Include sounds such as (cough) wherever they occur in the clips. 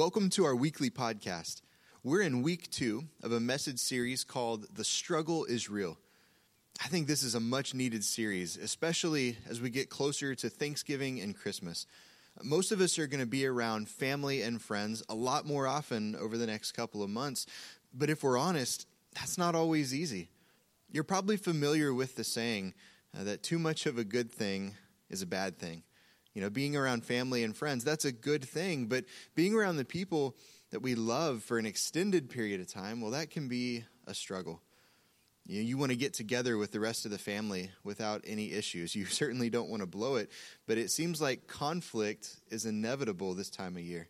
Welcome to our weekly podcast. We're in week two of a message series called The Struggle is Real. I think this is a much needed series, especially as we get closer to Thanksgiving and Christmas. Most of us are going to be around family and friends a lot more often over the next couple of months, but if we're honest, that's not always easy. You're probably familiar with the saying uh, that too much of a good thing is a bad thing. You know, being around family and friends, that's a good thing, but being around the people that we love for an extended period of time, well, that can be a struggle. You, know, you want to get together with the rest of the family without any issues. (laughs) You certainly don't want to blow it, but it seems like conflict is inevitable this time of year.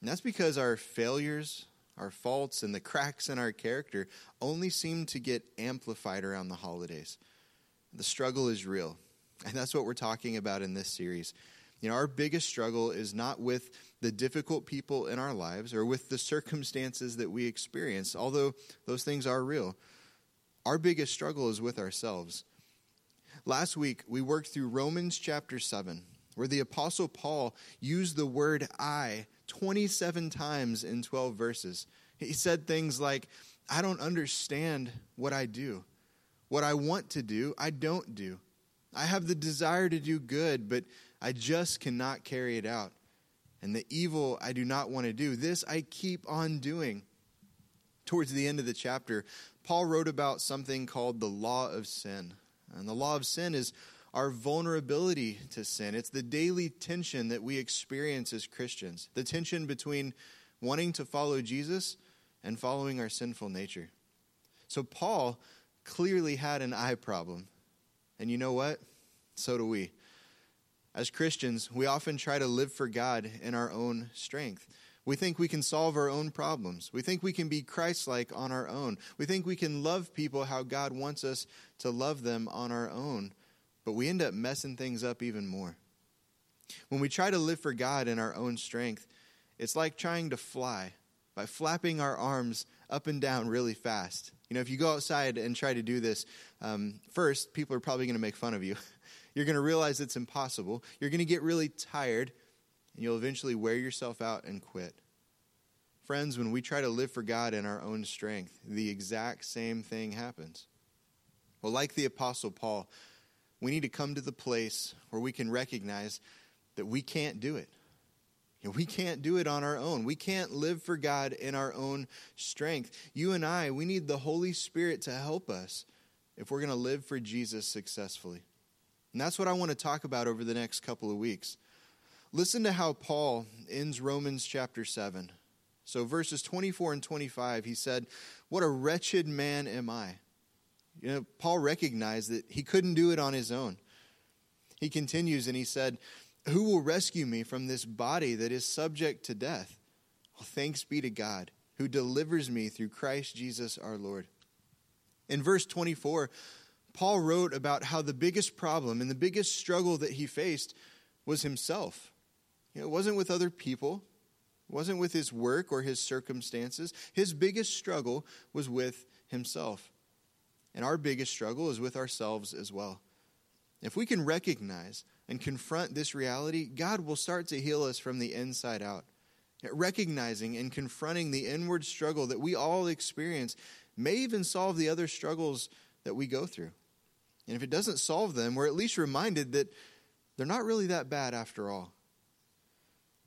And that's because our failures, our faults, and the cracks in our character only seem to get amplified around the holidays. The struggle is real. And that's what we're talking about in this series. You know, our biggest struggle is not with the difficult people in our lives or with the circumstances that we experience, although those things are real. Our biggest struggle is with ourselves. Last week, we worked through Romans chapter 7, where the Apostle Paul used the word I 27 times in 12 verses. He said things like, I don't understand what I do. What I want to do, I don't do. I have the desire to do good, but I just cannot carry it out. And the evil I do not want to do, this I keep on doing. Towards the end of the chapter, Paul wrote about something called the law of sin. And the law of sin is our vulnerability to sin. It's the daily tension that we experience as Christians the tension between wanting to follow Jesus and following our sinful nature. So, Paul clearly had an I problem. And you know what? So do we. As Christians, we often try to live for God in our own strength. We think we can solve our own problems. We think we can be Christ like on our own. We think we can love people how God wants us to love them on our own. But we end up messing things up even more. When we try to live for God in our own strength, it's like trying to fly by flapping our arms up and down really fast. You know, if you go outside and try to do this, um, first, people are probably going to make fun of you. (laughs) You're going to realize it's impossible. You're going to get really tired, and you'll eventually wear yourself out and quit. Friends, when we try to live for God in our own strength, the exact same thing happens. Well, like the Apostle Paul, we need to come to the place where we can recognize that we can't do it. We can't do it on our own. We can't live for God in our own strength. You and I, we need the Holy Spirit to help us if we're going to live for Jesus successfully. And that's what I want to talk about over the next couple of weeks. Listen to how Paul ends Romans chapter 7. So, verses 24 and 25, he said, What a wretched man am I. You know, Paul recognized that he couldn't do it on his own. He continues and he said, who will rescue me from this body that is subject to death? Well, thanks be to God who delivers me through Christ Jesus our Lord. In verse 24, Paul wrote about how the biggest problem and the biggest struggle that he faced was himself. You know, it wasn't with other people, it wasn't with his work or his circumstances. His biggest struggle was with himself. And our biggest struggle is with ourselves as well. If we can recognize and confront this reality, God will start to heal us from the inside out. Recognizing and confronting the inward struggle that we all experience may even solve the other struggles that we go through. And if it doesn't solve them, we're at least reminded that they're not really that bad after all.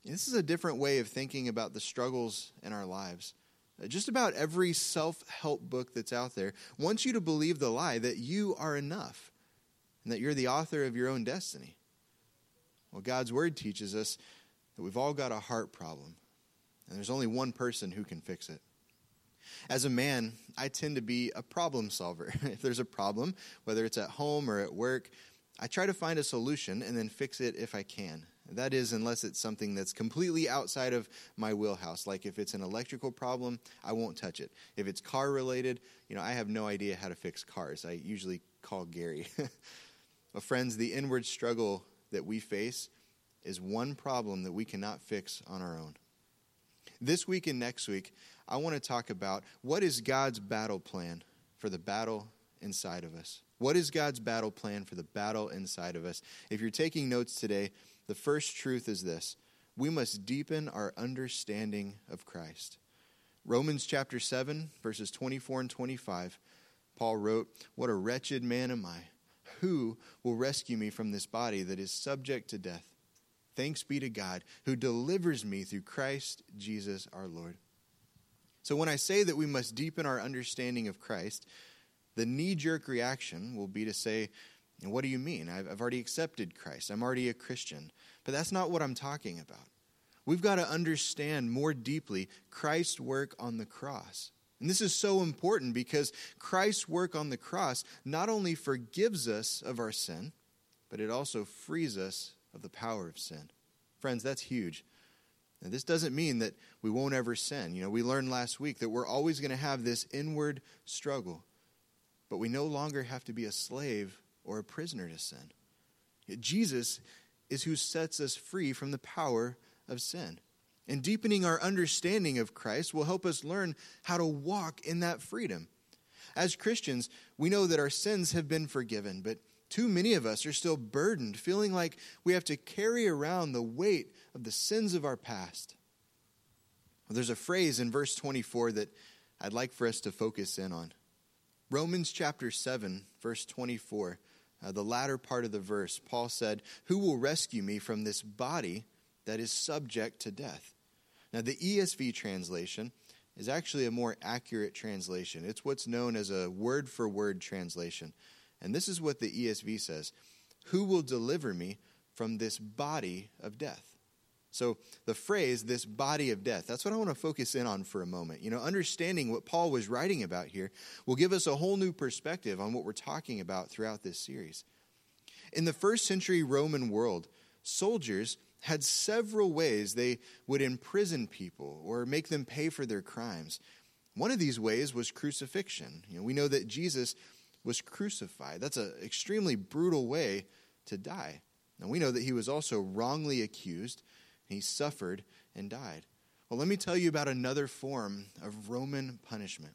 this is a different way of thinking about the struggles in our lives. Uh, just about every self help book that's out there wants you to believe the lie that you are enough and that you're the author of your own destiny. Well, God's word teaches us that we've all got a heart problem, and there's only one person who can fix it. As a man, I tend to be a problem solver. (laughs) if there's a problem, whether it's at home or at work, I try to find a solution and then fix it if I can. That is, unless it's something that's completely outside of my wheelhouse. Like if it's an electrical problem, I won't touch it. If it's car related, you know, I have no idea how to fix cars. I usually call Gary. (laughs) but friends, the inward struggle that we face is one problem that we cannot fix on our own. This week and next week, I want to talk about what is God's battle plan for the battle inside of us. What is God's battle plan for the battle inside of us? If you're taking notes today, the first truth is this we must deepen our understanding of Christ. Romans chapter 7, verses 24 and 25, Paul wrote, What a wretched man am I! Who will rescue me from this body that is subject to death? Thanks be to God who delivers me through Christ Jesus our Lord. So, when I say that we must deepen our understanding of Christ, the knee jerk reaction will be to say, What do you mean? I've, already accepted Christ. I'm already a Christian. But that's not what I'm talking about. We've got to understand more deeply Christ's work on the cross. And this is so important because Christ's work on the cross not only forgives us of our sin, but it also frees us of the power of sin. Friends, that's huge. Now, this doesn't mean that we won't ever sin. You know, we learned last week that we're always going to have this inward struggle, but we no longer have to be a slave or a prisoner to sin. Jesus is who sets us free from the power of sin. And deepening our understanding of Christ will help us learn how to walk in that freedom. As Christians, we know that our sins have been forgiven, but too many of us are still burdened, feeling like we have to carry around the weight of the sins of our past. Well, there's a phrase in verse 24 that I'd like for us to focus in on. Romans chapter 7, verse 24, uh, the latter part of the verse, Paul said, Who will rescue me from this body that is subject to death? Now, the ESV translation is actually a more accurate translation. It's what's known as a word for word translation. And this is what the ESV says Who will deliver me from this body of death? So, the phrase, this body of death, that's what I want to focus in on for a moment. You know, understanding what Paul was writing about here will give us a whole new perspective on what we're talking about throughout this series. In the first century Roman world, soldiers had several ways they would imprison people or make them pay for their crimes. One of these ways was crucifixion. You know, we know that Jesus was crucified. That's an extremely brutal way to die. And we know that he was also wrongly accused, he suffered and died. Well, let me tell you about another form of Roman punishment.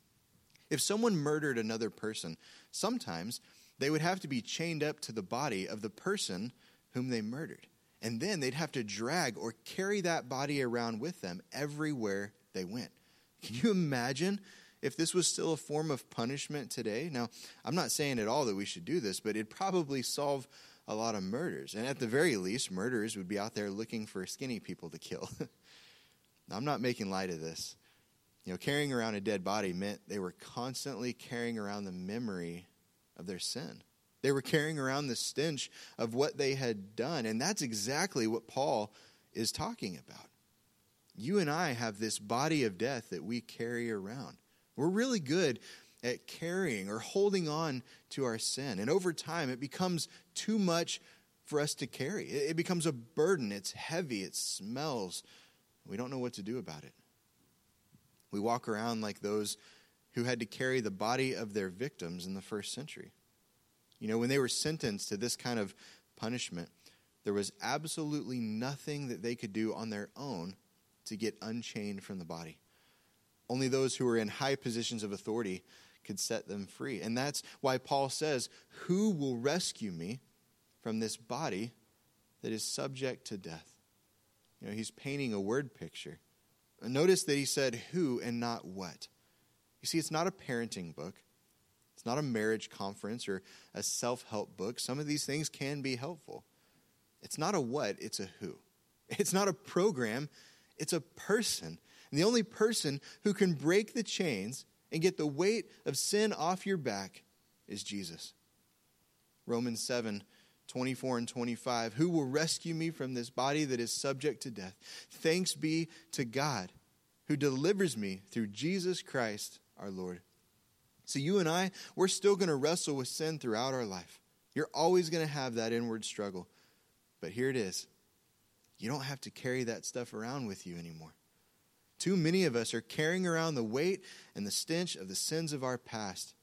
If someone murdered another person, sometimes they would have to be chained up to the body of the person whom they murdered. And then they'd have to drag or carry that body around with them everywhere they went. Can you imagine if this was still a form of punishment today? Now, I'm not saying at all that we should do this, but it'd probably solve a lot of murders. And at the very least, murderers would be out there looking for skinny people to kill. (laughs) I'm not making light of this. You know, carrying around a dead body meant they were constantly carrying around the memory of their sin. They were carrying around the stench of what they had done. And that's exactly what Paul is talking about. You and I have this body of death that we carry around. We're really good at carrying or holding on to our sin. And over time, it becomes too much for us to carry. It becomes a burden. It's heavy. It smells. We don't know what to do about it. We walk around like those who had to carry the body of their victims in the first century. You know, when they were sentenced to this kind of punishment, there was absolutely nothing that they could do on their own to get unchained from the body. Only those who were in high positions of authority could set them free. And that's why Paul says, Who will rescue me from this body that is subject to death? You know, he's painting a word picture. Notice that he said who and not what. You see, it's not a parenting book. Not a marriage conference or a self help book. Some of these things can be helpful. It's not a what, it's a who. (laughs) It's not a program, it's a person. And the only person who can break the chains and get the weight of sin off your back is Jesus. Romans 7 24 and 25. Who will rescue me from this body that is subject to death? Thanks be to God who delivers me through Jesus Christ our Lord. So, you and I, we're still going to wrestle with sin throughout our life. You're always going to have that inward struggle. But here it is you don't have to carry that stuff around with you anymore. Too many of us are carrying around the weight and the stench of the sins of our past.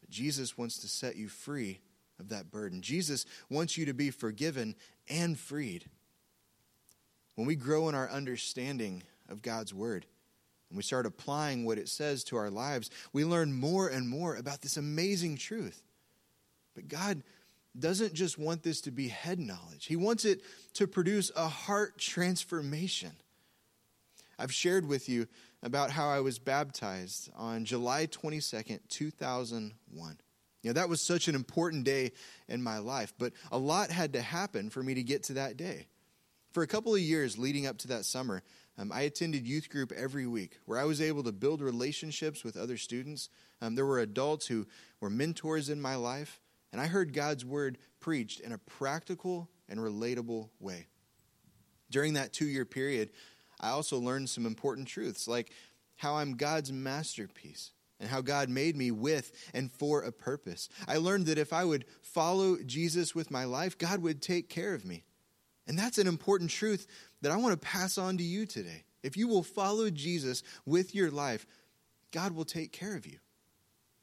But Jesus wants to set you free of that burden. Jesus wants you to be forgiven and freed. When we grow in our understanding of God's word, and we start applying what it says to our lives, we learn more and more about this amazing truth. But God doesn't just want this to be head knowledge, He wants it to produce a heart transformation. I've shared with you about how I was baptized on July 22nd, 2001. You know, that was such an important day in my life, but a lot had to happen for me to get to that day. For a couple of years leading up to that summer, um, I attended youth group every week where I was able to build relationships with other students. Um, there were adults who were mentors in my life, and I heard God's word preached in a practical and relatable way. During that two year period, I also learned some important truths like how I'm God's masterpiece and how God made me with and for a purpose. I learned that if I would follow Jesus with my life, God would take care of me. And that's an important truth that I want to pass on to you today. If you will follow Jesus with your life, God will take care of you.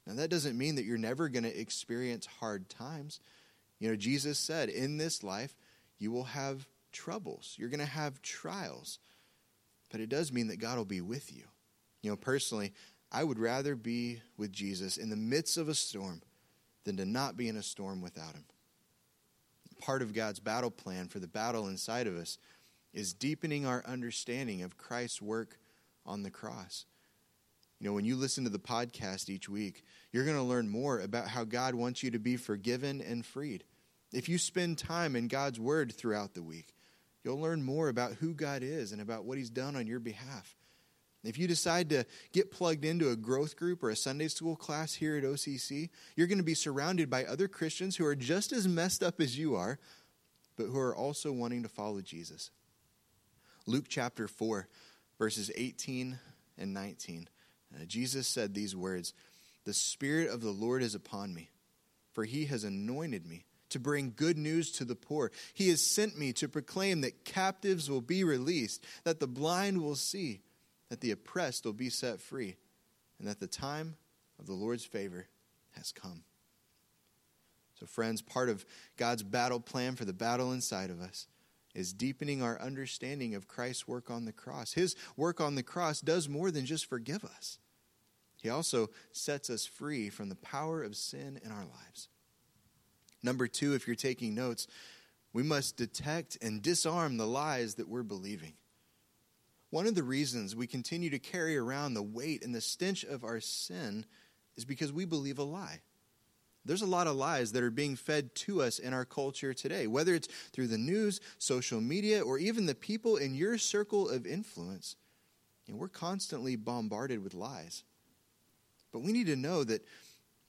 Now, that doesn't mean that you're never going to experience hard times. You know, Jesus said, in this life, you will have troubles, you're going to have trials. But it does mean that God will be with you. You know, personally, I would rather be with Jesus in the midst of a storm than to not be in a storm without him. Part of God's battle plan for the battle inside of us is deepening our understanding of Christ's work on the cross. You know, when you listen to the podcast each week, you're going to learn more about how God wants you to be forgiven and freed. If you spend time in God's Word throughout the week, you'll learn more about who God is and about what He's done on your behalf. If you decide to get plugged into a growth group or a Sunday school class here at OCC, you're going to be surrounded by other Christians who are just as messed up as you are, but who are also wanting to follow Jesus. Luke chapter 4, verses 18 and 19. Uh, Jesus said these words The Spirit of the Lord is upon me, for he has anointed me to bring good news to the poor. He has sent me to proclaim that captives will be released, that the blind will see that the oppressed will be set free, and that the time of the Lord's favor has come. So, friends, part of God's battle plan for the battle inside of us is deepening our understanding of Christ's work on the cross. His work on the cross does more than just forgive us, He also sets us free from the power of sin in our lives. Number two, if you're taking notes, we must detect and disarm the lies that we're believing. One of the reasons we continue to carry around the weight and the stench of our sin is because we believe a lie. There's a lot of lies that are being fed to us in our culture today, whether it's through the news, social media, or even the people in your circle of influence. And we're constantly bombarded with lies. But we need to know that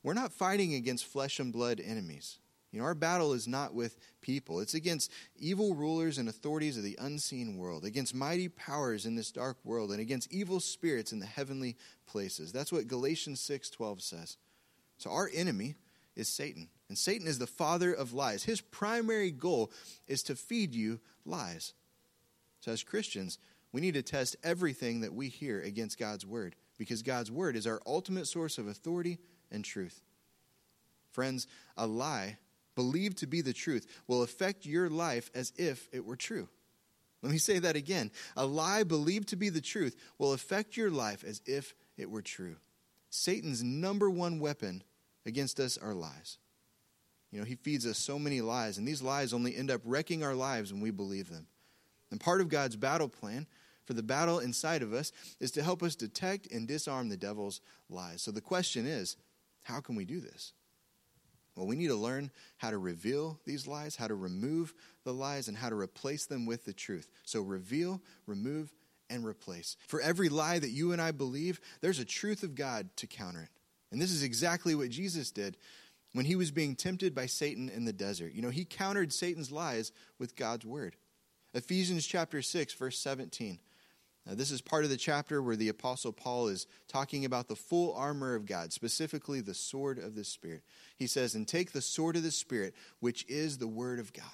we're not fighting against flesh and blood enemies. You know, our battle is not with people. It's against evil rulers and authorities of the unseen world, against mighty powers in this dark world, and against evil spirits in the heavenly places. That's what Galatians 6:12 says. So our enemy is Satan, and Satan is the father of lies. His primary goal is to feed you lies. So as Christians, we need to test everything that we hear against God's word because God's word is our ultimate source of authority and truth. Friends, a lie believed to be the truth will affect your life as if it were true. Let me say that again. A lie believed to be the truth will affect your life as if it were true. Satan's number one weapon against us are lies. You know, he feeds us so many lies, and these lies only end up wrecking our lives when we believe them. And part of God's battle plan for the battle inside of us is to help us detect and disarm the devil's lies. So the question is how can we do this? Well, we need to learn how to reveal these lies, how to remove the lies, and how to replace them with the truth. So, reveal, remove, and replace. For every lie that you and I believe, there's a truth of God to counter it. And this is exactly what Jesus did when he was being tempted by Satan in the desert. You know, he countered Satan's lies with God's word. Ephesians chapter 6, verse 17. Now, this is part of the chapter where the Apostle Paul is talking about the full armor of God, specifically the sword of the Spirit. He says, And take the sword of the Spirit, which is the word of God.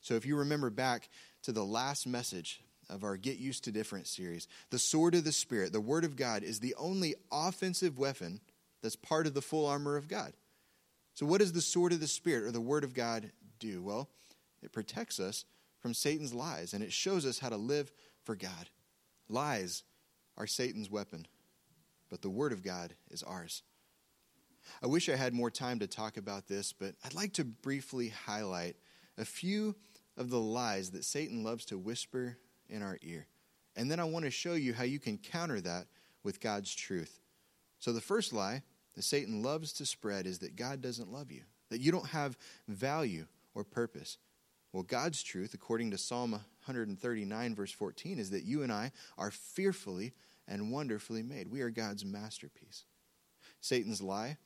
So, if you remember back to the last message of our Get Used to Different series, the sword of the Spirit, the word of God, is the only offensive weapon that's part of the full armor of God. So, what does the sword of the Spirit or the word of God do? Well, it protects us from Satan's lies and it shows us how to live for God. Lies are Satan's weapon, but the Word of God is ours. I wish I had more time to talk about this, but I'd like to briefly highlight a few of the lies that Satan loves to whisper in our ear. And then I want to show you how you can counter that with God's truth. So, the first lie that Satan loves to spread is that God doesn't love you, that you don't have value or purpose. Well, God's truth, according to Psalm 139, verse 14, is that you and I are fearfully and wonderfully made. We are God's masterpiece. Satan's lie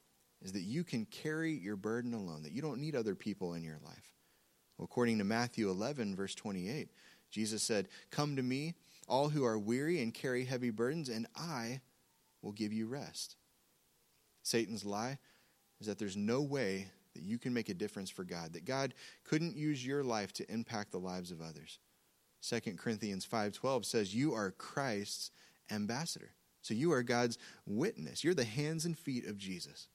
is that you can carry your burden alone, that you don't need other people in your life. Well, according to Matthew 11, verse 28, Jesus said, Come to me, all who are weary and carry heavy burdens, and I will give you rest. Satan's lie is that there's no way that you can make a difference for God, that God couldn't use your life to impact the lives of others. 2 Corinthians 5:12 says you are Christ's ambassador. So you are God's witness. You're the hands and feet of Jesus.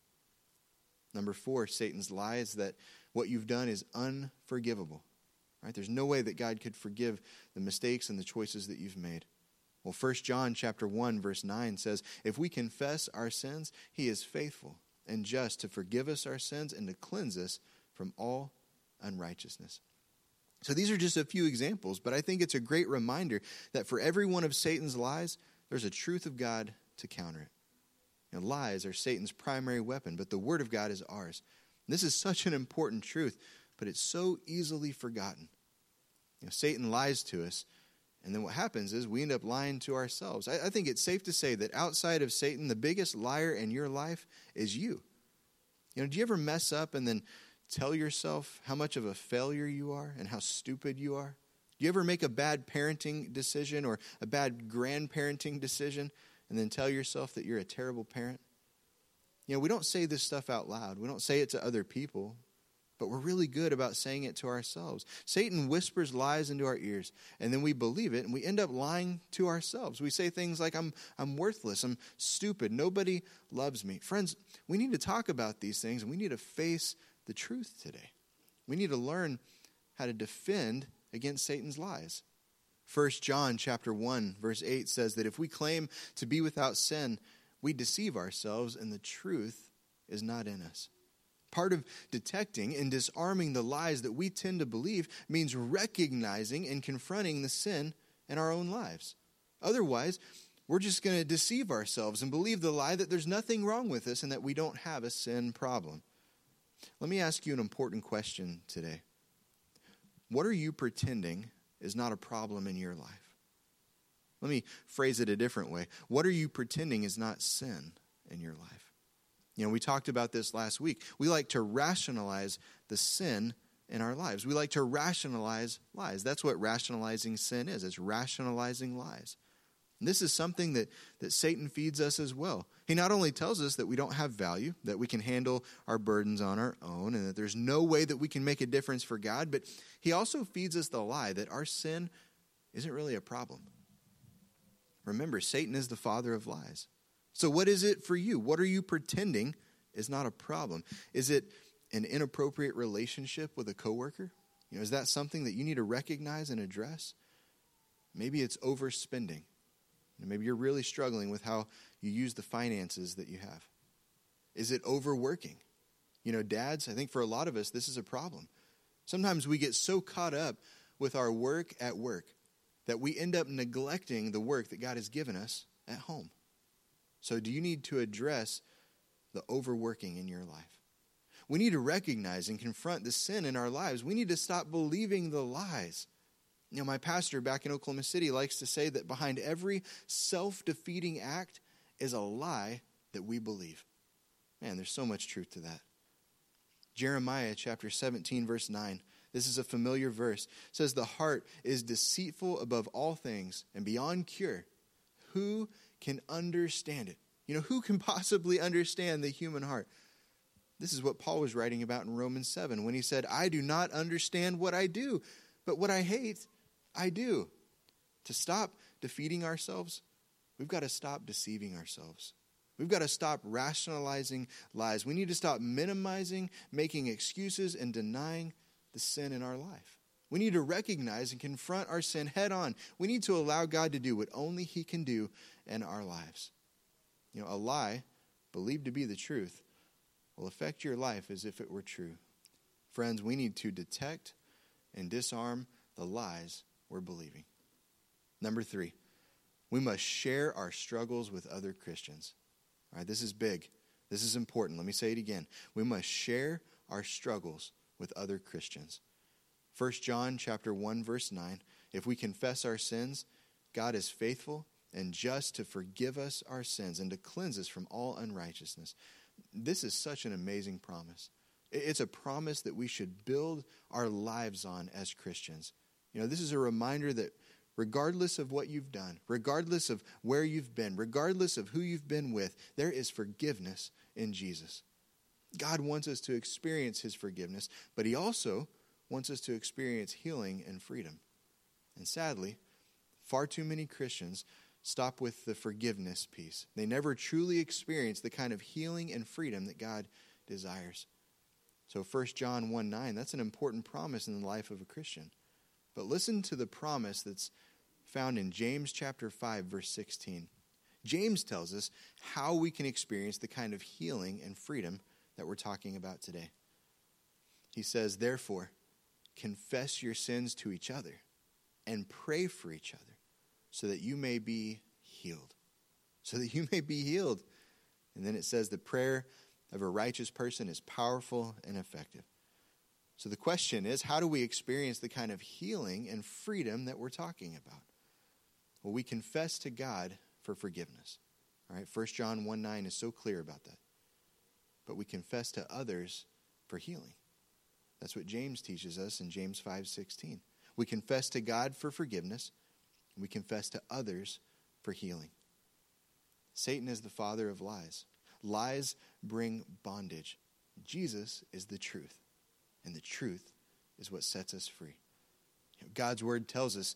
Number 4, Satan's lie is that what you've done is unforgivable. Right? There's no way that God could forgive the mistakes and the choices that you've made. Well, 1 John chapter 1 verse 9 says, "If we confess our sins, he is faithful and just to forgive us our sins and to cleanse us from all unrighteousness. So these are just a few examples, but I think it's a great reminder that for every one of Satan's lies, there's a truth of God to counter it. You know, lies are Satan's primary weapon, but the Word of God is ours. This is such an important truth, but it's so easily forgotten. You know, Satan lies to us, and then what happens is we end up lying to ourselves. I, I, think it's safe to say that outside of Satan, the biggest liar in your life is you. You know, do you ever mess up and then tell yourself how much of a failure you are and how stupid you are? Do you ever make a bad parenting decision or a bad grandparenting decision and then tell yourself that you're a terrible parent? You know, we don't say this stuff out loud. We don't say it to other people but we're really good about saying it to ourselves. Satan whispers lies into our ears, and then we believe it, and we end up lying to ourselves. We say things like, I'm, I'm worthless, I'm stupid, nobody loves me. Friends, we need to talk about these things, and we need to face the truth today. We need to learn how to defend against Satan's lies. 1 John chapter 1 verse 8 says that if we claim to be without sin, we deceive ourselves and the truth is not in us. Part of detecting and disarming the lies that we tend to believe means recognizing and confronting the sin in our own lives. Otherwise, we're just going to deceive ourselves and believe the lie that there's nothing wrong with us and that we don't have a sin problem. Let me ask you an important question today. What are you pretending is not a problem in your life? Let me phrase it a different way. What are you pretending is not sin in your life? You know, we talked about this last week. We like to rationalize the sin in our lives. We like to rationalize lies. That's what rationalizing sin is. It's rationalizing lies. And this is something that, that Satan feeds us as well. He not only tells us that we don't have value, that we can handle our burdens on our own, and that there's no way that we can make a difference for God, but he also feeds us the lie that our sin isn't really a problem. Remember, Satan is the father of lies. So, what is it for you? What are you pretending is not a problem? Is it an inappropriate relationship with a coworker? You know, is that something that you need to recognize and address? Maybe it's overspending. Maybe you're really struggling with how you use the finances that you have. Is it overworking? You know, dads, I think for a lot of us, this is a problem. Sometimes we get so caught up with our work at work that we end up neglecting the work that God has given us at home. So, do you need to address the overworking in your life? We need to recognize and confront the sin in our lives. We need to stop believing the lies. You know, my pastor back in Oklahoma City likes to say that behind every self defeating act is a lie that we believe. Man, there's so much truth to that. Jeremiah chapter 17, verse 9. This is a familiar verse. It says, The heart is deceitful above all things and beyond cure. Who can understand it. You know, who can possibly understand the human heart? This is what Paul was writing about in Romans 7 when he said, I do not understand what I do, but what I hate, I do. To stop defeating ourselves, we've got to stop deceiving ourselves. We've got to stop rationalizing lies. We need to stop minimizing, making excuses, and denying the sin in our life. We need to recognize and confront our sin head on. We need to allow God to do what only He can do in our lives. You know, a lie, believed to be the truth, will affect your life as if it were true. Friends, we need to detect and disarm the lies we're believing. Number three, we must share our struggles with other Christians. All right, this is big. This is important. Let me say it again. We must share our struggles with other Christians. 1 John chapter 1 verse 9, if we confess our sins, God is faithful and just to forgive us our sins and to cleanse us from all unrighteousness. This is such an amazing promise. It's a promise that we should build our lives on as Christians. You know, this is a reminder that regardless of what you've done, regardless of where you've been, regardless of who you've been with, there is forgiveness in Jesus. God wants us to experience his forgiveness, but he also wants us to experience healing and freedom. And sadly, far too many Christians stop with the forgiveness piece. They never truly experience the kind of healing and freedom that God desires. So 1 John 1 9, that's an important promise in the life of a Christian. But listen to the promise that's found in James chapter 5 verse 16. James tells us how we can experience the kind of healing and freedom that we're talking about today. He says, "Therefore, confess your sins to each other and pray for each other so that you may be healed." So that you may be healed. And then it says the prayer of a righteous person is powerful and effective. So the question is, how do we experience the kind of healing and freedom that we're talking about? Well, we confess to God for forgiveness. All right, 1 John 1 9 is so clear about that. But we confess to others for healing. That's what James teaches us in James 5 16. We confess to God for forgiveness, we confess to others for healing. Satan is the father of lies. Lies bring bondage. Jesus is the truth, and the truth is what sets us free. God's word tells us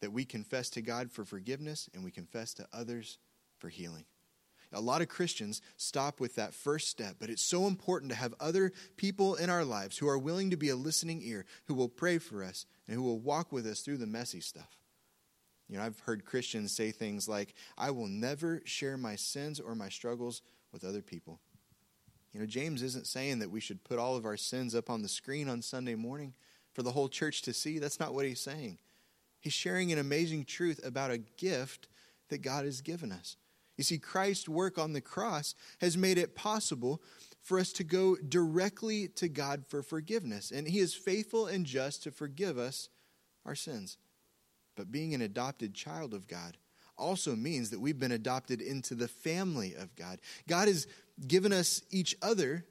that we confess to God for forgiveness and we confess to others for healing. A lot of Christians stop with that first step, but it's so important to have other people in our lives who are willing to be a listening ear, who will pray for us, and who will walk with us through the messy stuff. You know, I've heard Christians say things like, I will never share my sins or my struggles with other people. You know, James isn't saying that we should put all of our sins up on the screen on Sunday morning for the whole church to see. That's not what he's saying. He's sharing an amazing truth about a gift that God has given us. You see, Christ's work on the cross has made it possible for us to go directly to God for forgiveness. And He is faithful and just to forgive us our sins. But being an adopted child of God also means that we've been adopted into the family of God. God has given us each other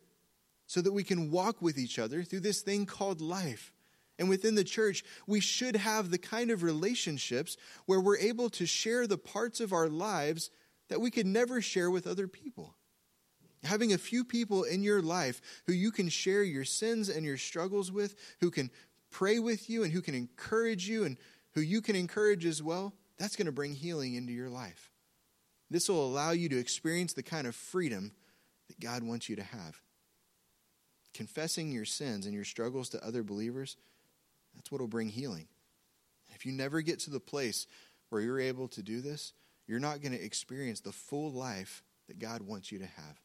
so that we can walk with each other through this thing called life. And within the church, we should have the kind of relationships where we're able to share the parts of our lives that we could never share with other people. Having a few people in your life who you can share your sins and your struggles with, who can pray with you and who can encourage you and who you can encourage as well, that's going to bring healing into your life. This will allow you to experience the kind of freedom that God wants you to have. Confessing your sins and your struggles to other believers that's what will bring healing. If you never get to the place where you're able to do this, you're not going to experience the full life that God wants you to have.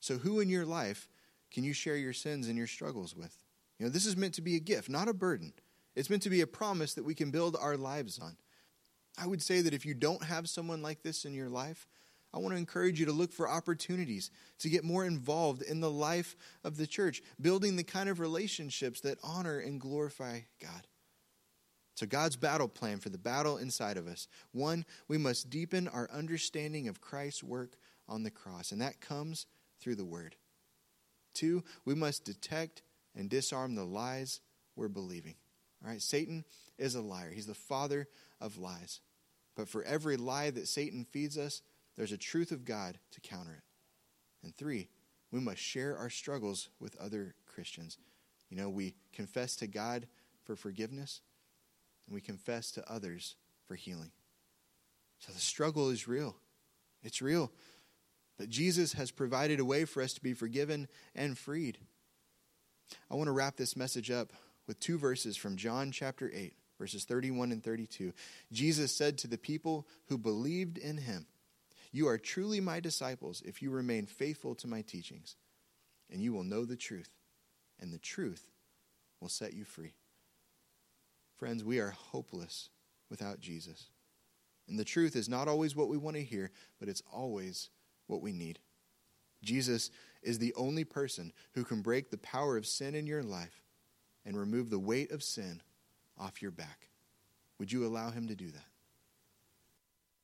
So, who in your life can you share your sins and your struggles with? You know, this is meant to be a gift, not a burden. It's meant to be a promise that we can build our lives on. I would say that if you don't have someone like this in your life, I want to encourage you to look for opportunities to get more involved in the life of the church, building the kind of relationships that honor and glorify God. So, God's battle plan for the battle inside of us one, we must deepen our understanding of Christ's work on the cross, and that comes through the Word. Two, we must detect and disarm the lies we're believing. All right, Satan is a liar, he's the father of lies. But for every lie that Satan feeds us, there's a truth of God to counter it. And three, we must share our struggles with other Christians. You know, we confess to God for forgiveness, and we confess to others for healing. So the struggle is real. It's real. But Jesus has provided a way for us to be forgiven and freed. I want to wrap this message up with two verses from John chapter 8, verses 31 and 32. Jesus said to the people who believed in him, you are truly my disciples if you remain faithful to my teachings. and you will know the truth, and the truth will set you free. Friends, we are hopeless without Jesus. And the truth is not always what we want to hear, but it's always what we need. Jesus is the only person who can break the power of sin in your life and remove the weight of sin off your back. Would you allow him to do that?